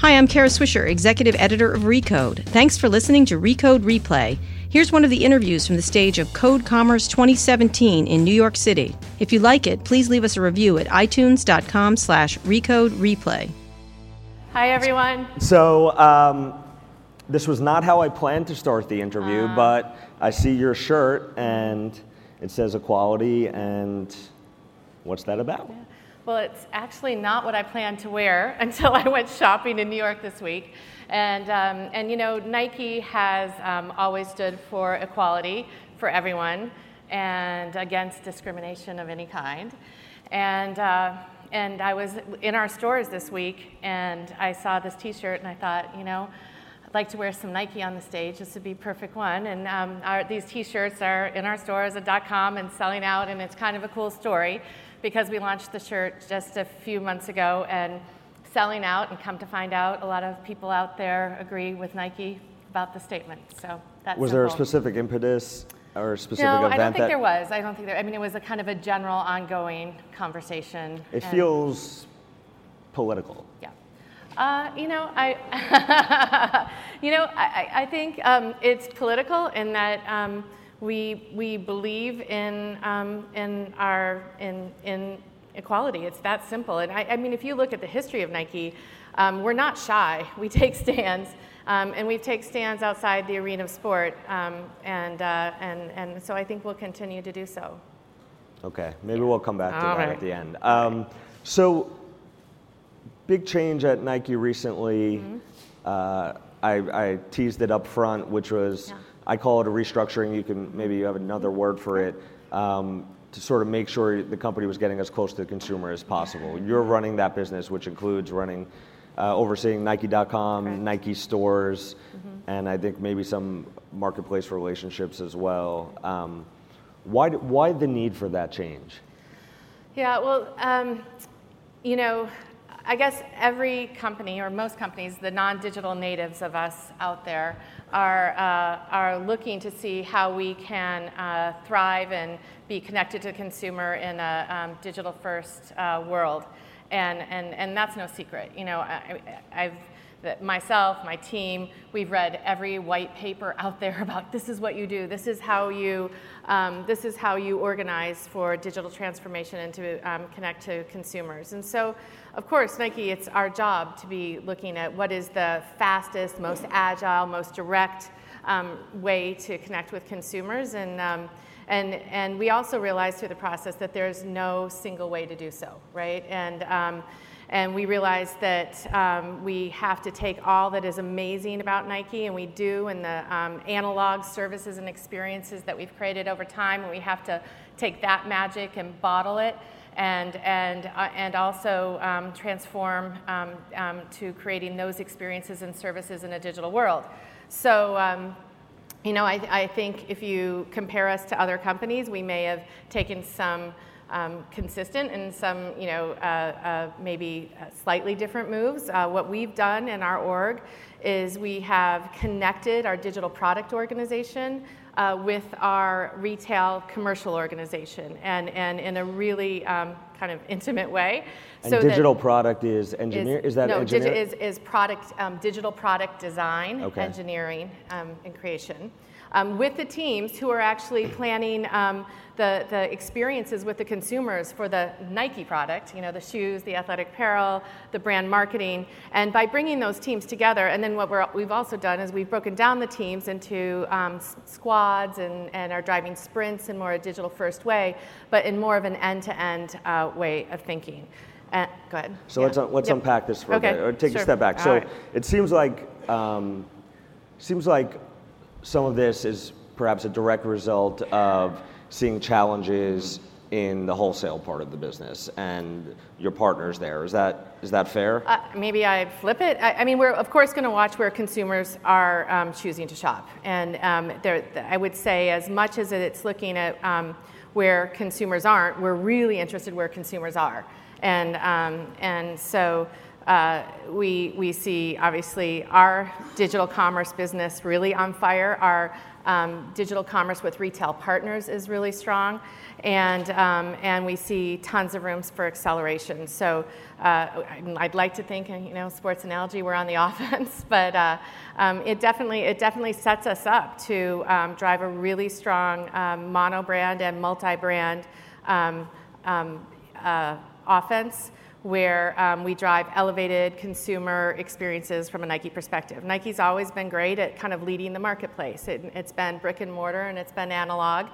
Hi, I'm Kara Swisher, Executive Editor of Recode. Thanks for listening to Recode Replay. Here's one of the interviews from the stage of Code Commerce 2017 in New York City. If you like it, please leave us a review at itunes.com slash recode replay. Hi, everyone. So, um, this was not how I planned to start the interview, Uh. but I see your shirt and it says equality, and what's that about? Well, it's actually not what I planned to wear until I went shopping in New York this week. And, um, and you know, Nike has um, always stood for equality for everyone and against discrimination of any kind. And, uh, and I was in our stores this week and I saw this t shirt and I thought, you know, I'd like to wear some Nike on the stage. This would be perfect one. And um, our, these T-shirts are in our stores at dot .com and selling out, and it's kind of a cool story because we launched the shirt just a few months ago and selling out. And come to find out, a lot of people out there agree with Nike about the statement. So that's Was there a specific impetus or a specific No, event I don't think that there was. I don't think there. I mean, it was a kind of a general, ongoing conversation. it feels political? Yeah. Uh, you know, I, you know, I, I I think um, it's political in that um, we we believe in um, in our in in equality. It's that simple. And I, I mean, if you look at the history of Nike, um, we're not shy. We take stands. Um, and we take stands outside the arena of sport, um, and, uh, and, and so I think we'll continue to do so. Okay, maybe we'll come back to All that right. at the end. Um, so, big change at Nike recently. Mm-hmm. Uh, I, I teased it up front, which was Yeah. I call it a restructuring. You can maybe you have another word for it um, to sort of make sure the company was getting as close to the consumer as possible. You're running that business, which includes running. Uh, overseeing Nike.com, Correct. Mm-hmm. Nike stores, and I think maybe some marketplace relationships as well. Um, why, why the need for that change? Yeah, well, um, you know, I guess every company or most companies, the non-digital natives of us out there, are uh, are looking to see how we can uh, thrive and be connected to consumer in a um, digital-first uh, world, and and and that's no secret. You know, I, I've that myself, my team, we've read every white paper out there about this is what you do, this is how you, um, this is how you organize for digital transformation and to um, connect to consumers. And so, of course, Nike, it's our job to be looking at what is the fastest, most agile, most direct um, way to connect with consumers. And um, and, and we also realized through the process that there's no single way to do so, right? And, um, and we realized that um, we have to take all that is amazing about Nike, and we do, and the um, analog services and experiences that we've created over time, and we have to take that magic and bottle it. And, and, uh, and also um, transform um, um, to creating those experiences and services in a digital world. So, um, you know, I, I think if you compare us to other companies, we may have taken some um, consistent and some, you know, uh, uh, maybe uh, slightly different moves. Uh, what we've done in our org is we have connected our digital product organization uh, with our retail commercial organization, and, and in a really um, kind of intimate way. And that- digital product is engineer. Is, that no, digi- is, is product, um, digital product design, Okay. engineering, um, and creation. Um, with the teams who are actually planning um, the, the experiences with the consumers for the Nike product, you know, the shoes, the athletic apparel, the brand marketing. And by bringing those teams together, and then what we're, we've also done is we've broken down the teams into um, s- squads and, and are driving sprints in more a digital first way, but in more of an end to end way of thinking. Uh, go ahead. So Yeah. let's let's Yep. unpack this for Okay, a bit, or take sure. a step back. All So right. it seems like um, seems like some of this is perhaps a direct result of seeing challenges in the wholesale part of the business and your partners there. Is that is that fair? Uh, maybe I'd flip it. I, I mean, we're of course going to watch where consumers are um, choosing to shop, and um, I would say as much as it's looking at um, where consumers aren't, we're really interested where consumers are, and um, and so uh, we, we see obviously our digital commerce business really on fire. Our um, digital commerce with retail partners is really strong, and, um, and we see tons of rooms for acceleration. So uh, I'd like to think, you know, sports analogy, we're on the offense, but uh, um, it, definitely, it definitely sets us up to um, drive a really strong um, mono brand and multi brand um, uh, offense where um, we drive elevated consumer experiences from a Nike perspective. Nike's always been great at kind of leading the marketplace. It, has been brick and mortar and it's been analog,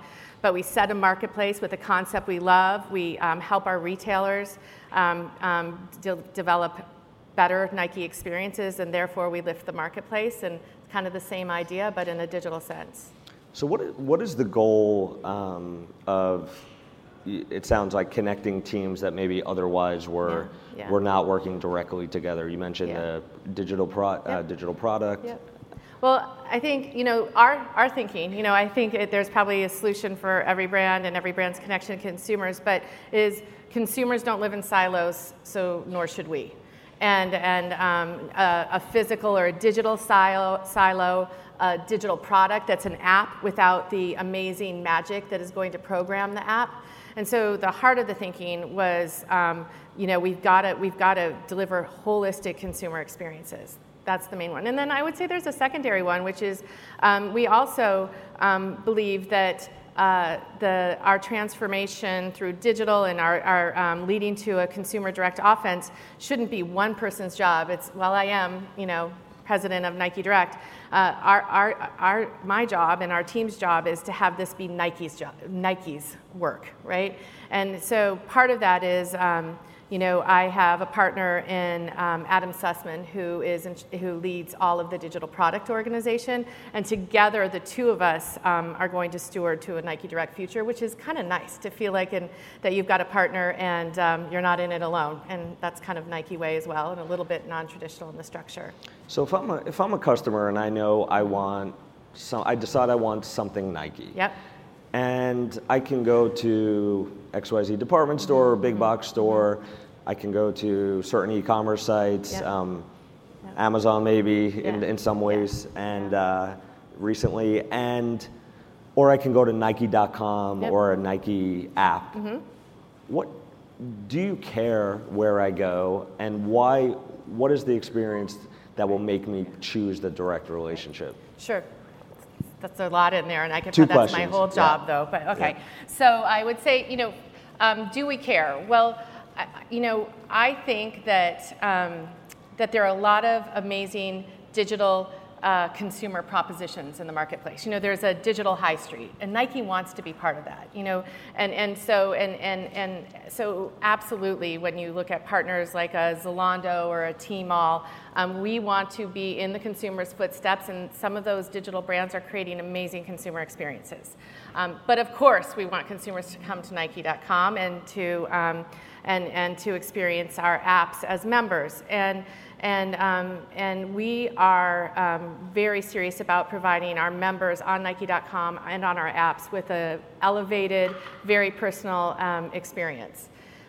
but we set a marketplace with a concept we love. We um, help our retailers um, um de- develop better Nike experiences, and therefore we lift the marketplace. And it's kind of the same idea, but in a digital sense. So, what, what is the goal um, of it sounds like connecting teams that maybe otherwise were yeah, yeah. were not working directly together. You mentioned yeah. the digital pro, uh, yep. uh, digital product. Yep. Well, I think you know our our thinking. You know, I think it, there's probably a solution for every brand and every brand's connection to consumers, but is consumers don't live in silos, so nor should we. And and um, a, a, physical or a digital silo, silo a digital product that's an app without the amazing magic that is going to program the app and so the heart of the thinking was, um, you know, we've got to we've got to deliver holistic consumer experiences. That's the main one. And then I would say there's a secondary one, which is um, we also um, believe that uh, the, our transformation through digital and our, our um, leading to a consumer direct offense shouldn't be one person's job. It's, well, I am, you know, president of Nike Direct, uh, our, our, our, my job and our team's job is to have this be Nike's job, Nike's work, right? And so part of that is um, you know, I have a partner in um, Adam Sussman who is in, who leads all of the digital product organization, and together the two of us um, are going to steward to a Nike Direct future, which is kind of nice to feel like in, that you've got a partner and um, you're not in it alone, and that's kind of Nike way as well, and a little bit non-traditional in the structure. So if I'm a, if I'm a customer and I know I want some, I decide I want something Nike. Yep and I can go to XYZ department store or big mm-hmm. box store. I can go to certain e-commerce sites, yep. Um, yep. Amazon maybe yeah. in, in some ways, yeah. and uh, recently, and or I can go to Nike.com yep. or a Nike app. Mm-hmm. What do you care where I go, and why? What is the experience that will make me choose the direct relationship? Sure that's a lot in there, and I could put that's my whole job yeah. though. But okay, yeah. so I would say, you know, um, do we care? Well, I, you know, I think that um, that there are a lot of amazing digital uh, consumer propositions in the marketplace. You know, there's a digital high street, and Nike wants to be part of that. You know, and and so and and and so absolutely, when you look at partners like a Zalando or a Tmall, um, we want to be in the consumer's footsteps, and some of those digital brands are creating amazing consumer experiences. Um, but of course, we want consumers to come to Nike.com and to um, and and to experience our apps as members and. And, um, and we are um, very serious about providing our members on Nike.com and on our apps with an elevated, very personal um, experience.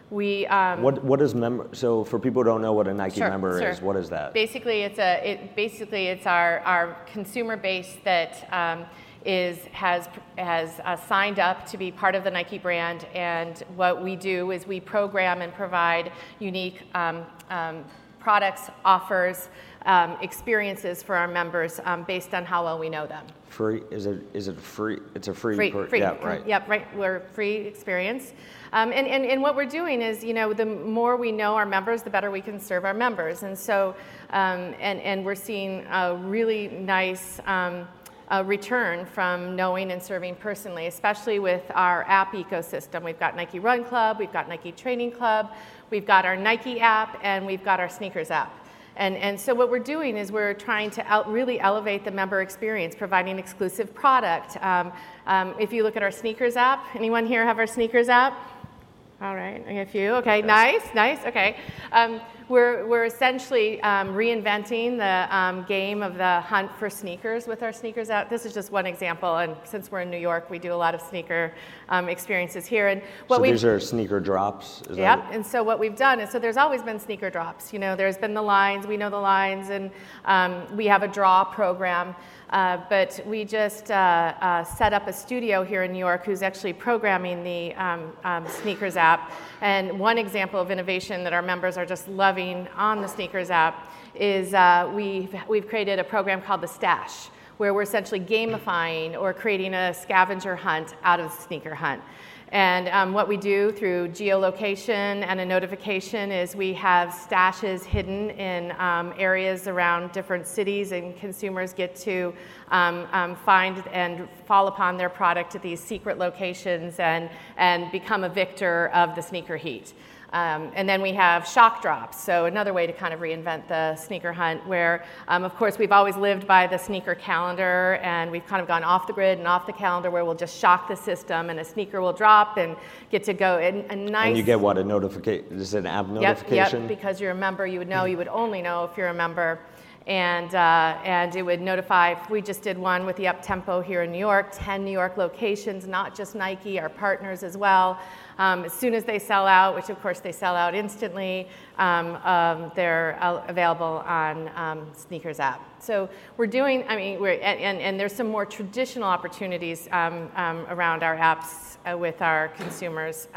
We, um, what, what is member, so for people who don't know what a Nike sure, member sure. is, what is that? Basically, it's, a, it, basically it's our, our consumer base that um, is, has, has uh, signed up to be part of the Nike brand. And what we do is we program and provide unique um, um, products, offers, um, experiences for our members um, based on how well we know them. Free? Is it, is it free? It's a free. Free, per, free. Yeah, right. Yep, right. We're free experience. Um, and, and, and what we're doing is, you know, the more we know our members, the better we can serve our members. And so, um, and, and we're seeing a really nice um, uh, return from knowing and serving personally, especially with our app ecosystem. We've got Nike Run Club, we've got Nike Training Club, we've got our Nike app, and we've got our sneakers app. And, and so what we're doing is we're trying to out, really elevate the member experience, providing exclusive product. Um, um, if you look at our sneakers app, anyone here have our sneakers app? All right, a few. Okay, nice, nice. Okay. Um, we're, we're essentially um, reinventing the um, game of the hunt for sneakers with our sneakers out. This is just one example, and since we're in New York, we do a lot of sneaker um, experiences here. And what so these are sneaker drops. Is yep. And so what we've done is so there's always been sneaker drops. You know, there's been the lines. We know the lines, and um, we have a draw program. Uh, but we just uh, uh, set up a studio here in New York who's actually programming the um, um, Sneakers app. And one example of innovation that our members are just loving on the Sneakers app is uh, we've, we've created a program called the Stash, where we're essentially gamifying or creating a scavenger hunt out of the sneaker hunt. And um, what we do through geolocation and a notification is we have stashes hidden in um, areas around different cities, and consumers get to um, um find and fall upon their product at these secret locations and, and become a victor of the sneaker heat. Um, and then we have shock drops, so another way to kind of reinvent the sneaker hunt, where, um, of course, we've always lived by the sneaker calendar, and we've kind of gone off the grid and off the calendar, where we'll just shock the system, and a sneaker will drop and get to go. And, a nice. And you get what a notification? Is it an app notification? Yep, yep. Because you're a member, you would know. You would only know if you're a member and, uh, and it would notify. We just did one with the Uptempo here in New York, 10 New York locations, not just Nike, our partners as well. Um, as soon as they sell out, which of course they sell out instantly, um, um, they're available on um, Sneakers app. So we're doing, I mean, we're, and, and, there's some more traditional opportunities um, um, around our apps uh, with our consumers.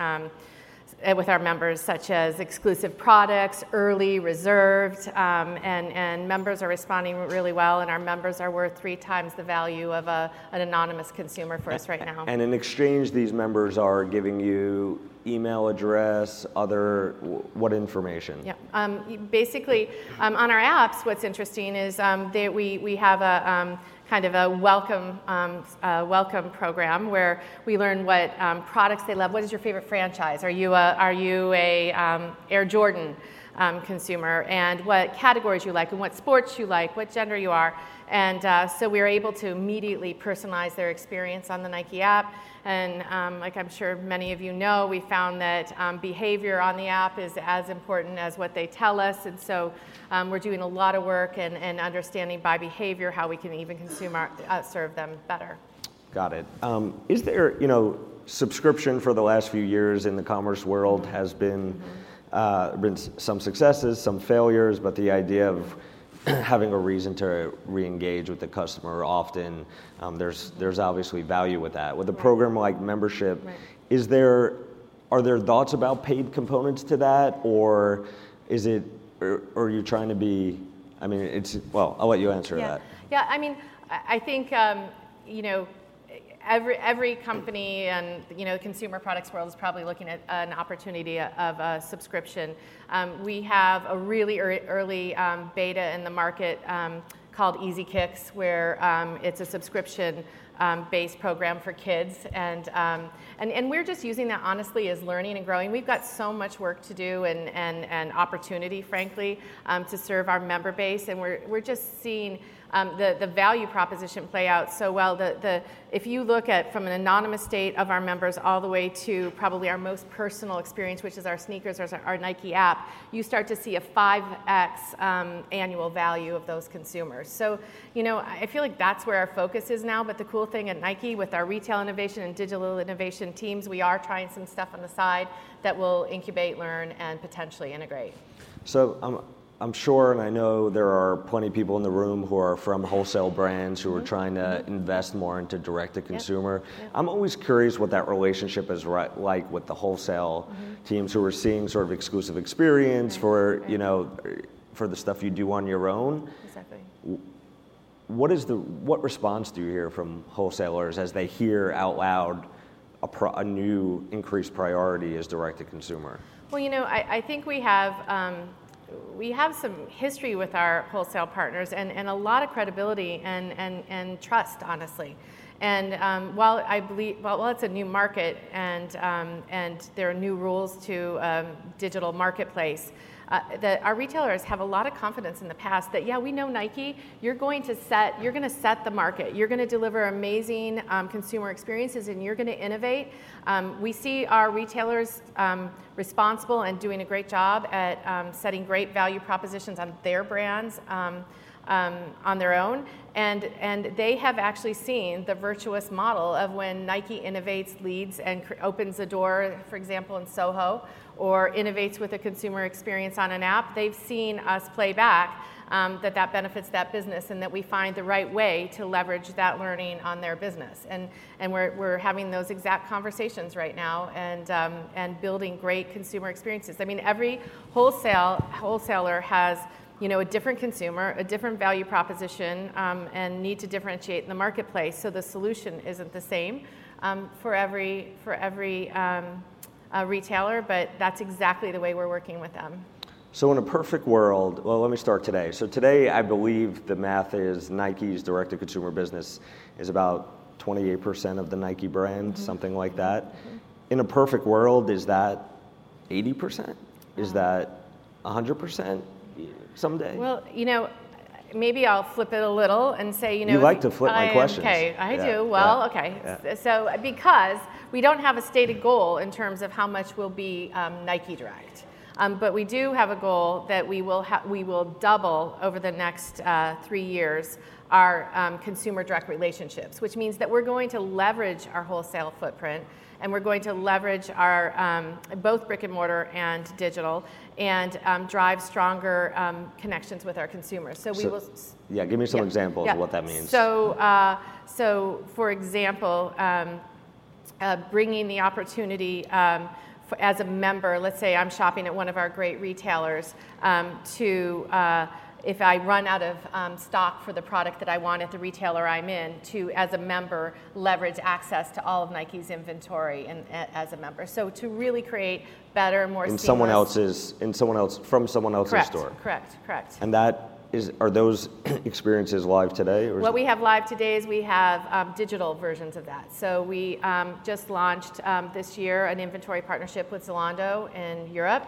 Uh, with our members, such as exclusive products, early, reserved, um, and, and members are responding really well, and our members are worth three times the value of a, an anonymous consumer for us right now. And in exchange, these members are giving you email address, other, what information? Yeah, um, basically, um, on our apps, what's interesting is um, they, we, we have a um, kind of a welcome, um, uh, welcome program where we learn what um, products they love. What is your favorite franchise? Are you a, are you a um, Air Jordan um, consumer? And what categories you like, and what sports you like, what gender you are. And uh, so we are able to immediately personalize their experience on the Nike app. And um, like I'm sure many of you know, we found that um, behavior on the app is as important as what they tell us. And so um, we're doing a lot of work and, and understanding by behavior how we can even consume our, uh, serve them better. Got it. Um, is there, you know, subscription for the last few years in the commerce world has been, mm-hmm. uh, been some successes, some failures, but the idea of having a reason to re-engage with the customer often um, there's there's obviously value with that with a program like membership right. is there are there thoughts about paid components to that or is it or, or are you trying to be i mean it's well i'll let you answer yeah. that yeah i mean i think um, you know every, every company and you know the consumer products world is probably looking at an opportunity of a subscription. Um, we have a really early um, beta in the market um, called Easy Kicks, where um, it's a subscription um, based program for kids. And, um, and, and we're just using that honestly as learning and growing. We've got so much work to do and, and, and opportunity, frankly, to serve our member base. And we're, we're just seeing um, the, the value proposition play out so well. The, the, if you look at from an anonymous state of our members all the way to probably our most personal experience, which is our sneakers or our, Nike app, you start to see a 5x um, annual value of those consumers. So, you know, I feel like that's where our focus is now. But the cool thing at Nike with our retail innovation and digital innovation teams, we are trying some stuff on the side that will incubate, learn, and potentially integrate. So, um, I'm sure, and I know there are plenty of people in the room who are from wholesale brands who are mm-hmm. trying to mm-hmm. invest more into direct to consumer. Yep. Yep. I'm always curious what that relationship is right, like with the wholesale mm-hmm. teams who are seeing sort of exclusive experience right. for right. you know for the stuff you do on your own. Exactly. What is the what response do you hear from wholesalers as they hear out loud a, pro, a new increased priority is direct to consumer? Well, you know, I, I think we have. Um, we have some history with our wholesale partners and, and a lot of credibility and, and, and trust, honestly. And um, while I believe, well, well, it's a new market and, um, and there are new rules to um, digital marketplace, uh, that our retailers have a lot of confidence in the past that yeah, we know Nike. You're going to set you're going to set the market. You're going to deliver amazing um, consumer experiences, and you're going to innovate. Um, we see our retailers um, responsible and doing a great job at um, setting great value propositions on their brands. Um, um, on their own. And, and they have actually seen the virtuous model of when Nike innovates, leads, and cr- opens a door, for example, in Soho, or innovates with a consumer experience on an app. They've seen us play back um, that that benefits that business and that we find the right way to leverage that learning on their business. And, and we're, we're having those exact conversations right now and, um, and building great consumer experiences. I mean, every wholesale wholesaler has you know, a different consumer, a different value proposition, um, and need to differentiate in the marketplace. So the solution isn't the same um, for every for every um, uh, retailer, but that's exactly the way we're working with them. So in a perfect world, well, let me start today. So today, I believe the math is Nike's direct-to-consumer business is about 28% of the Nike brand, mm-hmm. something like that. Mm-hmm. In a perfect world, is that 80%? Is uh-huh. that 100%? someday? Well, you know, maybe I'll flip it a little and say, you know, you like to flip I, my questions. Okay, I yeah, do. Well, yeah, okay. Yeah. So because we don't have a stated goal in terms of how much will be um, Nike Direct. Um, but we do have a goal that we will ha- we will double over the next uh, three years our um, consumer direct relationships, which means that we're going to leverage our wholesale footprint and we're going to leverage our um, both brick and mortar and digital and um, drive stronger um, connections with our consumers. So we so, will. Yeah, give me some yeah, examples yeah. of what that means. So, uh, so for example, um, uh, bringing the opportunity. Um, for, as a member, let's say I'm shopping at one of our great retailers, um, to uh, if I run out of um, stock for the product that I want at the retailer I'm in, to as a member leverage access to all of Nike's inventory and, as a member. So to really create better, more in seamless, someone else's in someone else from someone else's correct, store. Correct, correct. And that is are those experiences live today? what we have live today is we have um, digital versions of that. So we um, just launched um, this year an inventory partnership with Zalando in Europe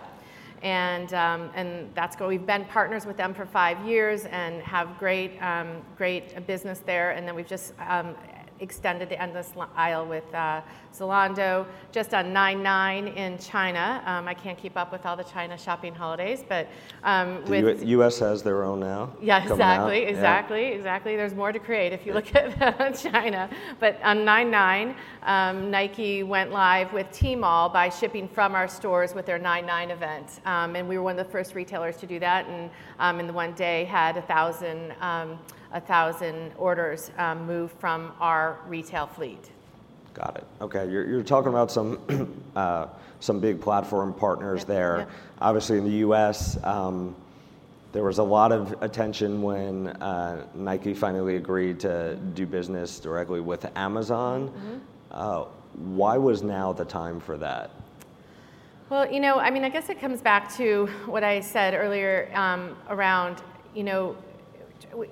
and um, and that's go. We've been partners with them for five years and have great um, great business there. And then we've just um, extended the endless aisle with uh, Zalando, just on 9-9 in China. Um, I can't keep up with all the China shopping holidays, but um, with the U- U.S. has their own now. Yeah, exactly, exactly, yeah. exactly. There's more to create if you look at China. But on 9-9, um, Nike went live with Tmall by shipping from our stores with their 9-9 event, um, and we were one of the first retailers to do that. And um, in the one day, had a thousand um, a thousand orders um, move from our retail fleet. Got it. Okay, you're, you're talking about some uh, some big platform partners yep. there. Yep. Obviously, in the U.S., um, there was a lot of attention when uh, Nike finally agreed to do business directly with Amazon. Mm-hmm. Uh, why was now the time for that? Well, you know, I mean, I guess it comes back to what I said earlier um, around, you know,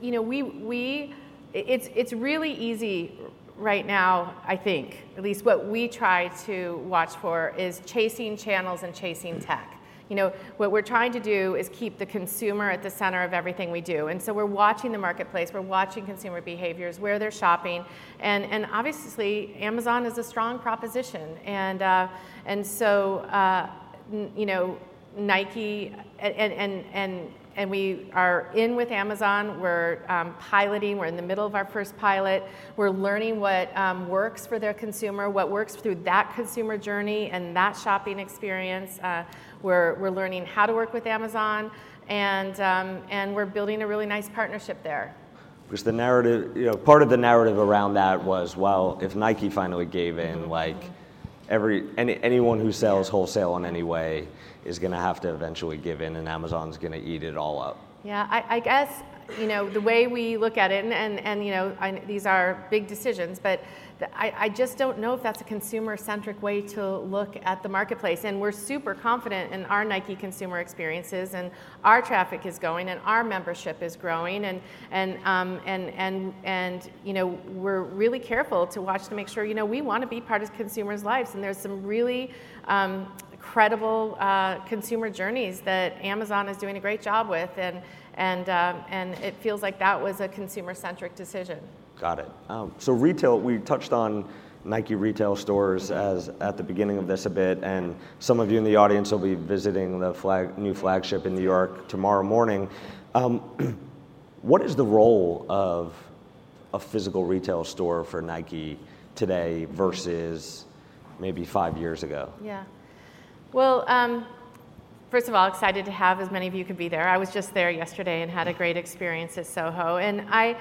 you know, we, we it's, it's really easy right now, I think, at least what we try to watch for is chasing channels and chasing tech. You know, what we're trying to do is keep the consumer at the center of everything we do. And so we're watching the marketplace, we're watching consumer behaviors, where they're shopping. And, and obviously, Amazon is a strong proposition. And, uh, and so, uh, you know, Nike and, and, and and we are in with Amazon. We're um, piloting, we're in the middle of our first pilot. We're learning what um, works for their consumer, what works through that consumer journey and that shopping experience. Uh, we're, we're learning how to work with Amazon, and, um, and we're building a really nice partnership there. Because the narrative, you know, part of the narrative around that was, well, if Nike finally gave in, like every any, anyone who sells wholesale in any way is going to have to eventually give in, and Amazon's going to eat it all up. Yeah, I, I, guess you know the way we look at it, and and, and you know I, these are big decisions, but I, I just don't know if that's a consumer-centric way to look at the marketplace. And we're super confident in our Nike consumer experiences, and our traffic is going, and our membership is growing, and and um, and and and you know we're really careful to watch to make sure you know we want to be part of consumers' lives, and there's some really um, credible uh, consumer journeys that Amazon is doing a great job with, and and um, and it feels like that was a consumer-centric decision. Got it. Um, so retail, we touched on Nike retail stores as at the beginning of this a bit, and some of you in the audience will be visiting the flag, new flagship in New York tomorrow morning. Um, what is the role of a physical retail store for Nike today versus maybe five years ago? Yeah. Well, um, first of all, excited to have as many of you could be there. I was just there yesterday and had a great experience at Soho, and I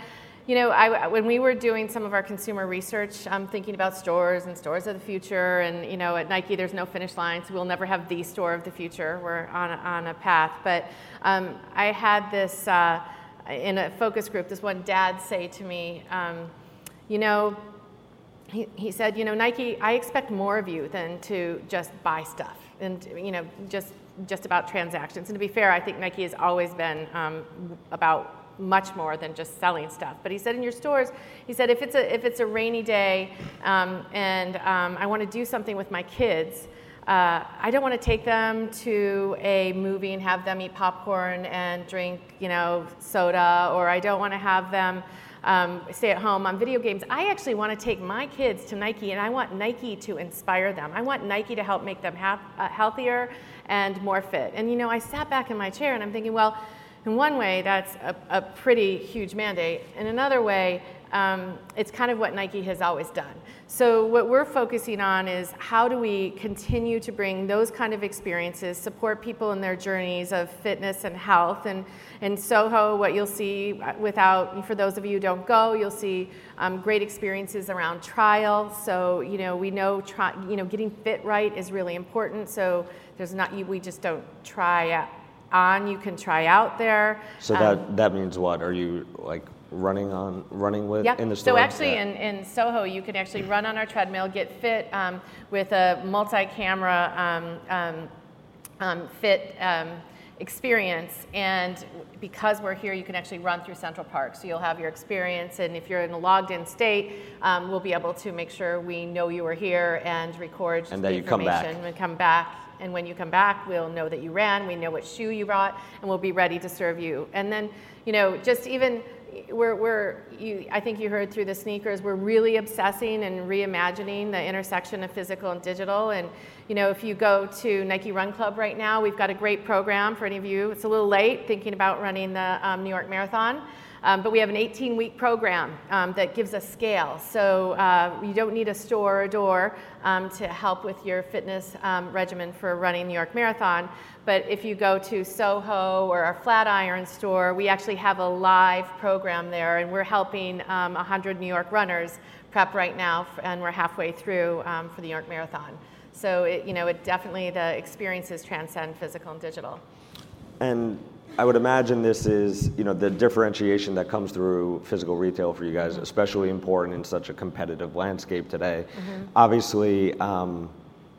you know, I, when we were doing some of our consumer research, I'm thinking about stores and stores of the future. And, you know, at Nike, there's no finish line, so we'll never have the store of the future. We're on a, on a path. But um, I had this uh, in a focus group, this one dad say to me, um, you know, he, he said, you know, Nike, I expect more of you than to just buy stuff and, you know, just just about transactions. And to be fair, I think Nike has always been um, about much more than just selling stuff. But he said in your stores, he said if it's a if it's a rainy day um, and um, I want to do something with my kids. Uh, I don't want to take them to a movie and have them eat popcorn and drink, you know, soda, or I don't want to have them um, stay at home on video games. I actually want to take my kids to Nike, and I want Nike to inspire them. I want Nike to help make them ha- uh, healthier and more fit. And you know, I sat back in my chair and I'm thinking, well, in one way, that's a, a pretty huge mandate. In another way, um, it's kind of what Nike has always done. So, what we're focusing on is how do we continue to bring those kind of experiences, support people in their journeys of fitness and health. And in Soho, what you'll see without, for those of you who don't go, you'll see um, great experiences around trial. So, you know, we know, try, you know, getting fit right is really important. So, there's not, we just don't try on you can try out there. So that um, that means what? Are you like running on running with yep. in the store? So actually, yeah. in, in Soho, you can actually run on our treadmill, get fit um, with a multi-camera um, um, um fit um, experience, and because we're here, you can actually run through Central Park. So you'll have your experience, and if you're in a logged-in state, we'll be able to make sure we know you were here and record and the you come back. and come back and when you come back, we'll know that you ran, we know what shoe you brought, and we'll be ready to serve you. And then, you know, just even we're, we're you, I think you heard through the sneakers, we're really obsessing and reimagining the intersection of physical and digital. And, you know, if you go to Nike Run Club right now, we've got a great program for any of you. It's a little late thinking about running the um, New York Marathon. Um, but we have an 18 week program um, that gives us scale. So uh, you don't need a store or door um, to help with your fitness um, regimen for running New York Marathon. But if you go to Soho or our Flatiron store, we actually have a live program there, and we're helping 100 um, New York runners prep right now, and we're halfway through um, for the New York Marathon. So it, you know, it definitely the experiences transcend physical and digital. And I would imagine this is, you know, the differentiation that comes through physical retail for you guys, mm-hmm. especially important in such a competitive landscape today. Mm-hmm. Obviously, um,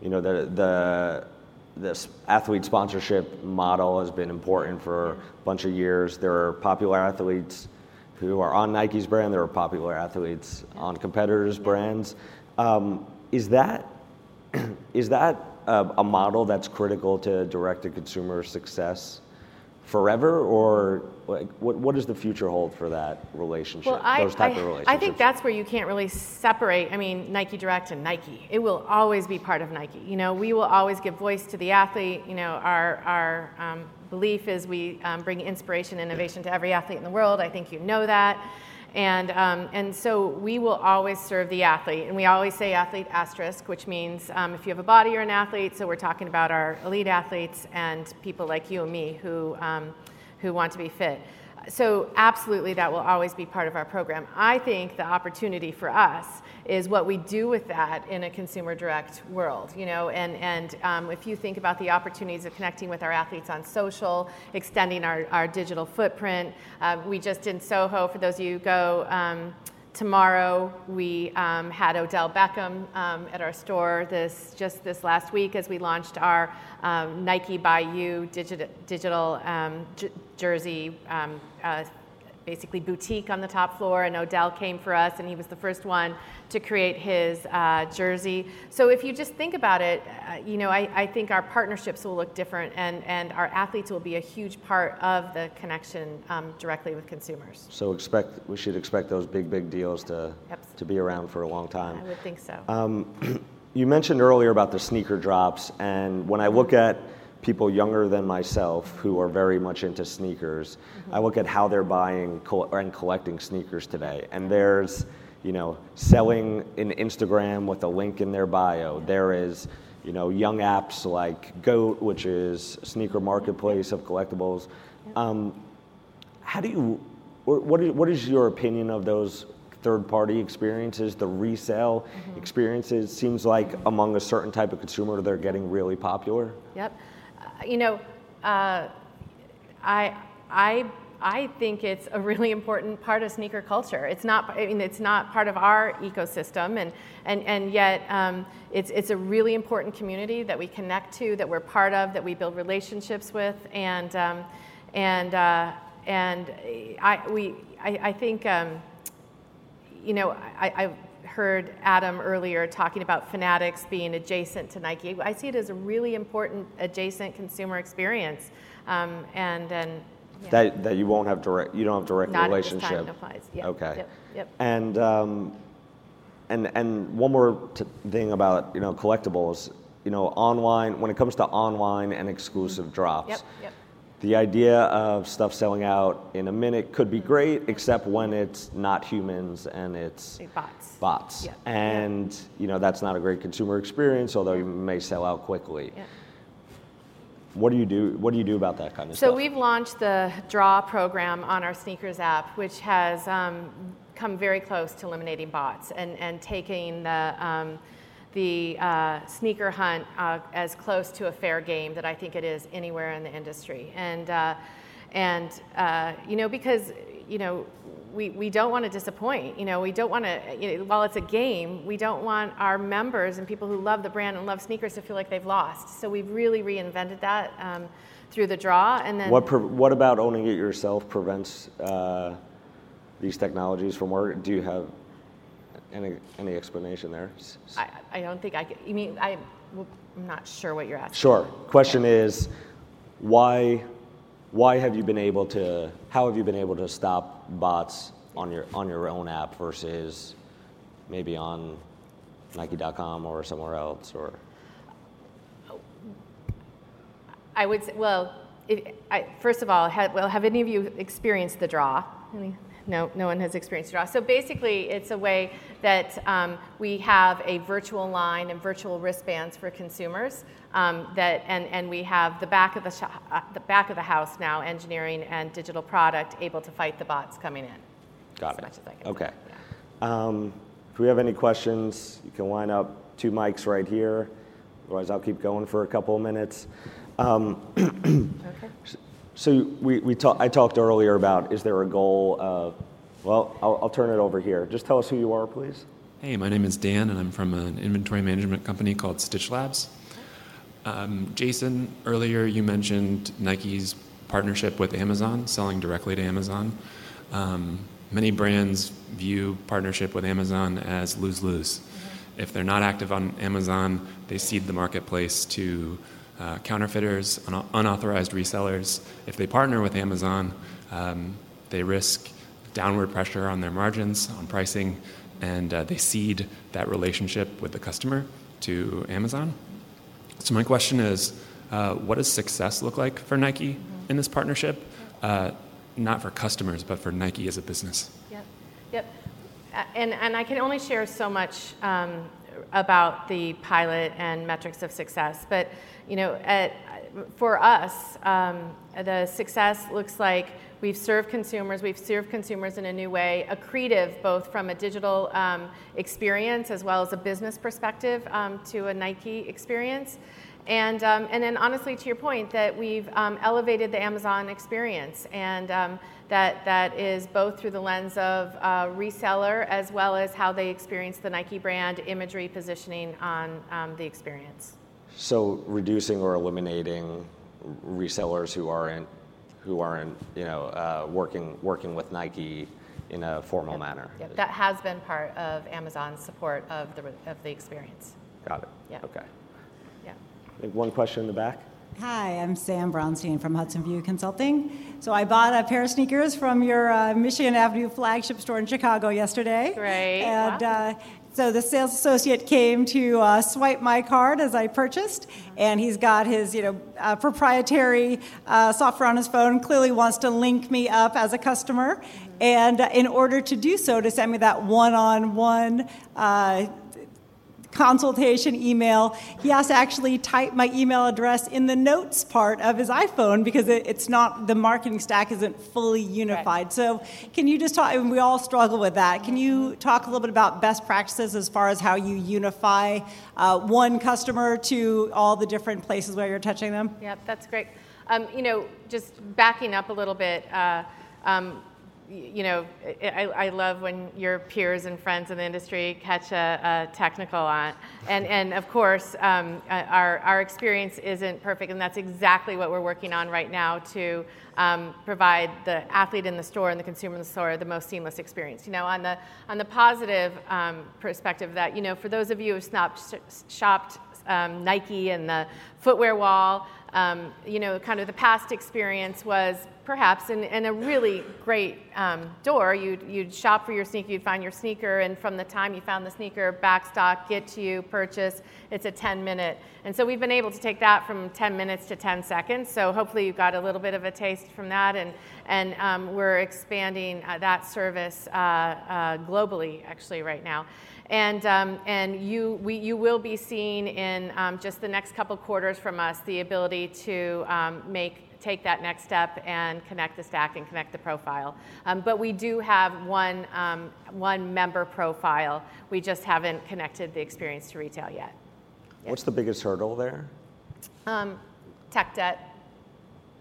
you know, the the this athlete sponsorship model has been important for a bunch of years. There are popular athletes who are on Nike's brand. There are popular athletes on competitors' brands. Um, is that is that a, a model that's critical to direct-to-consumer success? Forever, or like, what, what does the future hold for that relationship? Well, I, those type I, of relationships. I think that's where you can't really separate. I mean, Nike Direct and Nike. It will always be part of Nike. You know, we will always give voice to the athlete. You know, our our um, belief is we um, bring inspiration, and innovation to every athlete in the world. I think you know that. And, um, and so we will always serve the athlete. And we always say athlete asterisk, which means um, if you have a body, you're an athlete. So we're talking about our elite athletes and people like you and me who, um, who want to be fit so absolutely that will always be part of our program. I think the opportunity for us is what we do with that in a consumer direct world, you know, and, and um, if you think about the opportunities of connecting with our athletes on social, extending our, our digital footprint. Uh, we just in Soho, for those of you who go, um, tomorrow we um, had Odell Beckham um, at our store this just this last week as we launched our um, Nike by You digital, digital um, j- jersey uh, basically boutique on the top floor, and Odell came for us, and he was the first one to create his uh, jersey. So if you just think about it, uh, you know, I, I, think our partnerships will look different, and, and our athletes will be a huge part of the connection um, directly with consumers. So expect we should expect those big, big deals to to be around for a long time. I would think so. Um, you mentioned earlier about the sneaker drops, and when I look at people younger than myself who are very much into sneakers, mm-hmm. I look at how they're buying and collecting sneakers today. And there's, you know, selling in Instagram with a link in their bio. There is, you know, young apps like Goat, which is a sneaker marketplace of collectibles. Um, how do you, what is, what is your opinion of those third party experiences, the resale mm-hmm. experiences? Seems like among a certain type of consumer, they're getting really popular. Yep you know, uh, I, I, I think it's a really important part of sneaker culture. It's not, I mean, it's not part of our ecosystem, and, and, and yet um, it's, it's a really important community that we connect to, that we're part of, that we build relationships with, and, um, and, uh, and I, we, I, I think, um, you know, I, I heard Adam earlier talking about Fanatics being adjacent to Nike. I see it as a really important adjacent consumer experience, um, and and yeah. that that you won't have direct, you don't have direct Not relationship. At this time, applies. Yep. Okay. Yep. yep. And um, and and one more t- thing about you know collectibles, you know, online when it comes to online and exclusive mm-hmm. drops. Yep. Yep the idea of stuff selling out in a minute could be great, except when it's not humans and it's bots. Bots, yeah. and you know that's not a great consumer experience, although you may sell out quickly. Yeah. What do you do? What do you do about that kind of so stuff? So we've launched the Draw program on our sneakers app, which has um, come very close to eliminating bots and and taking the um, the uh, sneaker hunt uh, as close to a fair game that I think it is anywhere in the industry. And, uh, and uh, you know, because, you know, we, we don't want to disappoint. You know, we don't want to, you know, while it's a game, we don't want our members and people who love the brand and love sneakers to feel like they've lost. So we've really reinvented that um, through the draw. And then what, pre- what about owning it yourself prevents uh, these technologies from work? Do you have any, any explanation there? I, I don't think I could, you mean, I, I'm not sure what you're asking. Sure. Question is, why, why have you been able to, how have you been able to stop bots on your, on your own app versus maybe on Nike.com or somewhere else or? I would say, well, if, I, first of all, have, well, have any of you experienced the draw? Any? No, no one has experienced draw. So basically, it's a way that um, we have a virtual line and virtual wristbands for consumers. Um, that and, and we have the back of the sh- uh, the back of the house now, engineering and digital product, able to fight the bots coming in. Got as it. okay. Yeah. Um, if we have any questions, you can line up two mics right here. Otherwise, I'll keep going for a couple of minutes. Um, okay. So we, we talk, I talked earlier about is there a goal of, well, I'll, I'll turn it over here. Just tell us who you are, please. Hey, my name is Dan, and I'm from an inventory management company called Stitch Labs. Um, Jason, earlier you mentioned Nike's partnership with Amazon, selling directly to Amazon. Um, many brands view partnership with Amazon as lose lose. Mm-hmm. If they're not active on Amazon, they cede the marketplace to uh, counterfeiters, un- unauthorized resellers. If they partner with Amazon, um, they risk downward pressure on their margins, on pricing, and uh, they cede that relationship with the customer to Amazon. So, my question is uh, what does success look like for Nike in this partnership? Uh, not for customers, but for Nike as a business. Yep, yep. And, and I can only share so much um, about the pilot and metrics of success, but you know, at, for us, um, the success looks like we've served consumers, we've served consumers in a new way, accretive both from a digital um, experience as well as a business perspective um, to a Nike experience. And, um, and then, honestly, to your point, that we've um, elevated the Amazon experience, and um, that, that is both through the lens of uh, reseller as well as how they experience the Nike brand imagery positioning on the experience. So reducing or eliminating resellers who aren't who aren't, you know, uh, working working with Nike in a formal Yep. manner. Yep, That has been part of Amazon's support of the, of the experience. Got it. Yeah. Okay. Yeah. One question in the back. Hi, I'm Sam Brownstein from Hudson View Consulting. So I bought a pair of sneakers from your uh, Michigan Avenue flagship store in Chicago yesterday. Great, And wow. uh, so the sales associate came to uh, swipe my card as I purchased, and he's got his, you know, uh, proprietary uh, software on his phone. Clearly wants to link me up as a customer, and uh, in order to do so, to send me that one-on-one. Consultation email, he has to actually type my email address in the notes part of his iPhone because it, it's not, the marketing stack isn't fully unified. So, can you just talk, and we all struggle with that. Can you talk a little bit about best practices as far as how you unify uh, one customer to all the different places where you're touching them? Yep, that's great. Um, you know, just backing up a little bit, uh, um, you know, I, I love when your peers and friends in the industry catch a, a technical on. And, and of course, um, uh, our, our experience isn't perfect, and that's exactly what we're working on right now to um, provide the athlete in the store and the consumer in the store the most seamless experience. You know, on the, on the positive um, perspective, that, you know, for those of you who've shopped, shopped um, Nike and the footwear wall. Um, you know, kind of the past experience was perhaps in, in a really great um, door. You'd, you'd shop for your sneaker, you'd find your sneaker, and from the time you found the sneaker, backstock, get to you, purchase, it's a 10 minute. And so we've been able to take that from 10 minutes to 10 seconds. So hopefully you got a little bit of a taste from that. And, and um, we're expanding uh, that service uh, uh, globally, actually, right now. And, um, and you, we, you will be seeing in um, just the next couple quarters from us the ability to um, make, take that next step and connect the stack and connect the profile. Um, but we do have one, um, one member profile. We just haven't connected the experience to retail yet. What's the biggest hurdle there? Um, tech debt,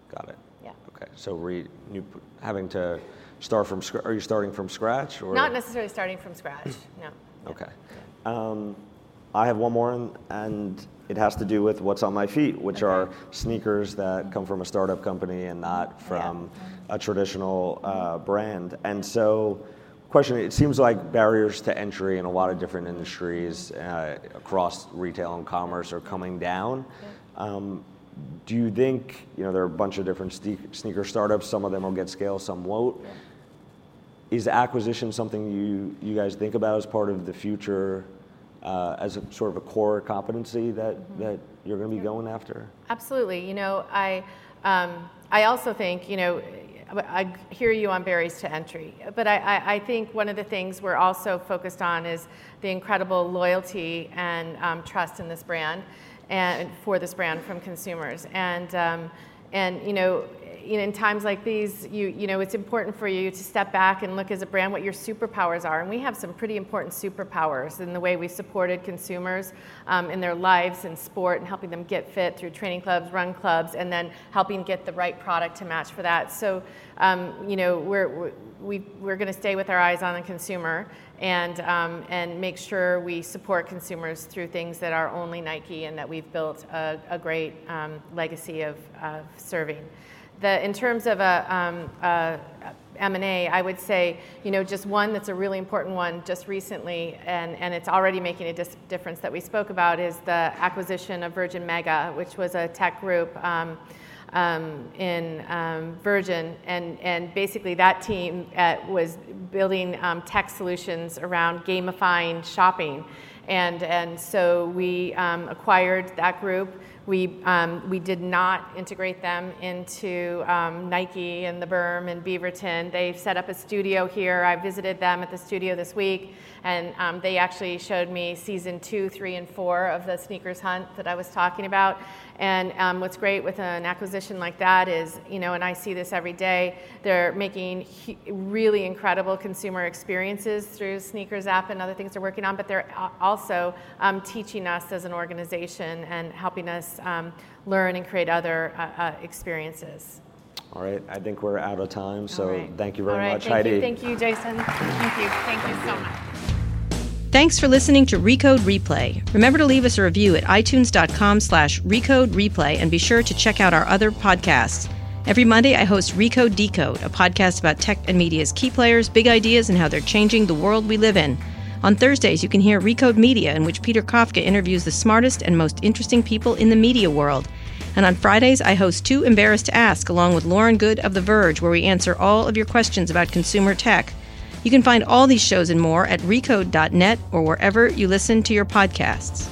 Got it. yeah. Okay. So re, new, having to start from scratch. Are you starting from scratch or? Not necessarily starting from scratch, no. Okay. Um, I have one more, and, it has to do with what's on my feet, which are sneakers that come from a startup company and not from a traditional uh, brand. And so, question: It seems like barriers to entry in a lot of different industries uh, across retail and commerce are coming down. Um, do you think you know there are a bunch of different sneaker startups? Some of them will get scale, some won't is acquisition something you, you guys think about as part of the future uh, as a sort of a core competency that, that you're going to be going after? Absolutely. You know, I, um, I also think, you know, I hear you on barriers to entry, but I, I, I think one of the things we're also focused on is the incredible loyalty and um, trust in this brand and for this brand from consumers. And, um, and you know, in times like these, you, you know, it's important for you to step back and look as a brand what your superpowers are. And we have some pretty important superpowers in the way we supported consumers um, in their lives in sport and helping them get fit through training clubs, run clubs, and then helping get the right product to match for that. So, um, you know, we're, we're, we, we're going to stay with our eyes on the consumer and, um, and make sure we support consumers through things that are only Nike and that we've built a, a great um, legacy of, of serving. The, in terms of a, um, a M&A, I would say, you know, just one that's a really important one just recently, and, and it's already making a dis- difference that we spoke about, is the acquisition of Virgin Mega, which was a tech group um, um, in um, Virgin, and, and basically that team uh, was building um, tech solutions around gamifying shopping. And, and so we um, acquired that group. We, um, we did not integrate them into um, Nike and the Berm and Beaverton. They set up a studio here. I visited them at the studio this week, and um, they actually showed me season two, three, and four of the Sneakers Hunt that I was talking about. And um, what's great with an acquisition like that is, you know, and I see this every day, they're making really incredible consumer experiences through Sneakers app and other things they're working on, but they're also um, teaching us as an organization and helping us um, learn and create other uh, uh, experiences. All right, I think we're out of time, so right. thank you very right, much, thank Heidi. You, thank you, Jason. Thank you. Thank you so much. Thanks for listening to Recode Replay. Remember to leave us a review at itunes.com slash recode replay and be sure to check out our other podcasts. Every Monday, I host Recode Decode, a podcast about tech and media's key players, big ideas, and how they're changing the world we live in. On Thursdays, you can hear Recode Media, in which Peter Kafka interviews the smartest and most interesting people in the media world. And on Fridays, I host Too Embarrassed to Ask, along with Lauren Goode of The Verge, where we answer all of your questions about consumer tech. You can find all these shows and more at recode.net or wherever you listen to your podcasts.